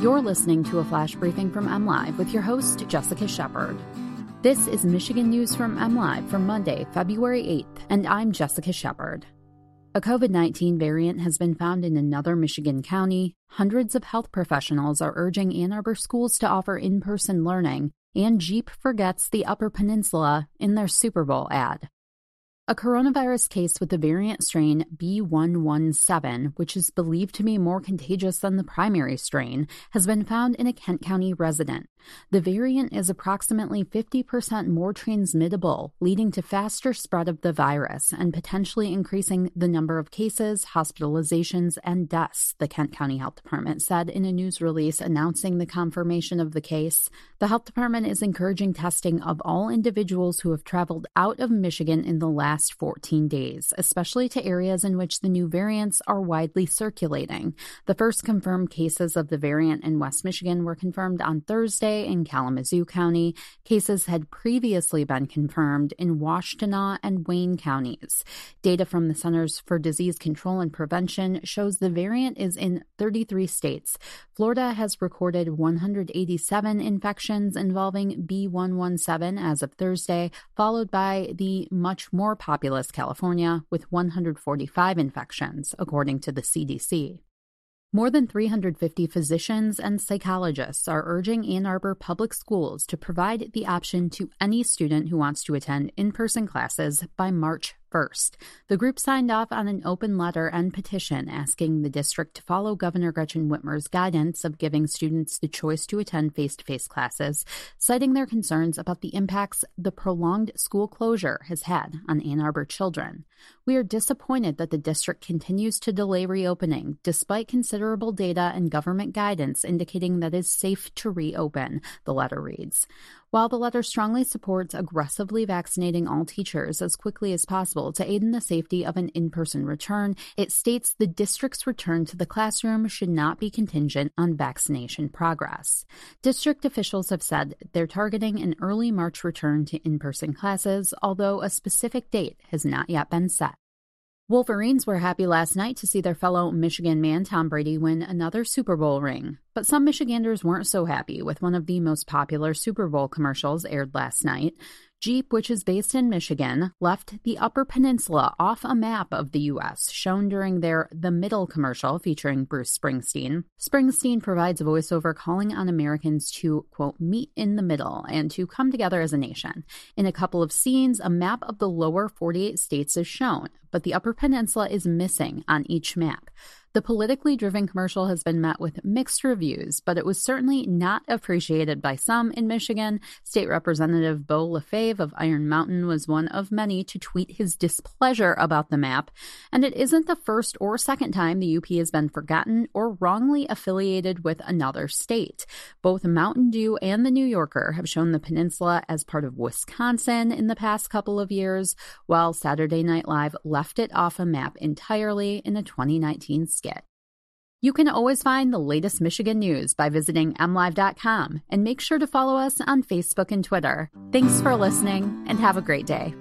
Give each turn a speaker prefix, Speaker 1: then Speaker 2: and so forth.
Speaker 1: You're listening to a flash briefing from MLive with your host, Jessica Shepard. This is Michigan News from MLive for Monday, February 8th, and I'm Jessica Shepard. A COVID 19 variant has been found in another Michigan county. Hundreds of health professionals are urging Ann Arbor schools to offer in person learning, and Jeep forgets the Upper Peninsula in their Super Bowl ad. A coronavirus case with the variant strain B117, which is believed to be more contagious than the primary strain, has been found in a Kent County resident. The variant is approximately 50% more transmittable, leading to faster spread of the virus and potentially increasing the number of cases, hospitalizations, and deaths, the Kent County Health Department said in a news release announcing the confirmation of the case. The health department is encouraging testing of all individuals who have traveled out of Michigan in the last last 14 days, especially to areas in which the new variants are widely circulating. The first confirmed cases of the variant in West Michigan were confirmed on Thursday in Kalamazoo County. Cases had previously been confirmed in Washtenaw and Wayne counties. Data from the Centers for Disease Control and Prevention shows the variant is in 33 states. Florida has recorded 187 infections involving B117 as of Thursday, followed by the much more populous California with 145 infections, according to the CDC. More than 350 physicians and psychologists are urging Ann Arbor Public Schools to provide the option to any student who wants to attend in person classes by March first. The group signed off on an open letter and petition asking the district to follow Governor Gretchen Whitmer's guidance of giving students the choice to attend face to face classes, citing their concerns about the impacts the prolonged school closure has had on Ann Arbor children. We are disappointed that the district continues to delay reopening despite considerable data and government guidance indicating that it is safe to reopen, the letter reads. While the letter strongly supports aggressively vaccinating all teachers as quickly as possible to aid in the safety of an in person return, it states the district's return to the classroom should not be contingent on vaccination progress. District officials have said they're targeting an early March return to in person classes, although a specific date has not yet been set. Wolverines were happy last night to see their fellow Michigan man Tom Brady win another Super Bowl ring. But some Michiganders weren't so happy with one of the most popular Super Bowl commercials aired last night. Jeep, which is based in Michigan, left the Upper Peninsula off a map of the U.S., shown during their The Middle commercial featuring Bruce Springsteen. Springsteen provides a voiceover calling on Americans to, quote, meet in the middle and to come together as a nation. In a couple of scenes, a map of the lower 48 states is shown, but the Upper Peninsula is missing on each map. The politically driven commercial has been met with mixed reviews, but it was certainly not appreciated by some in Michigan. State Representative Beau LaFave of Iron Mountain was one of many to tweet his displeasure about the map. And it isn't the first or second time the UP has been forgotten or wrongly affiliated with another state. Both Mountain Dew and the New Yorker have shown the peninsula as part of Wisconsin in the past couple of years, while Saturday Night Live left it off a map entirely in a 2019 You can always find the latest Michigan news by visiting mlive.com and make sure to follow us on Facebook and Twitter. Thanks for listening and have a great day.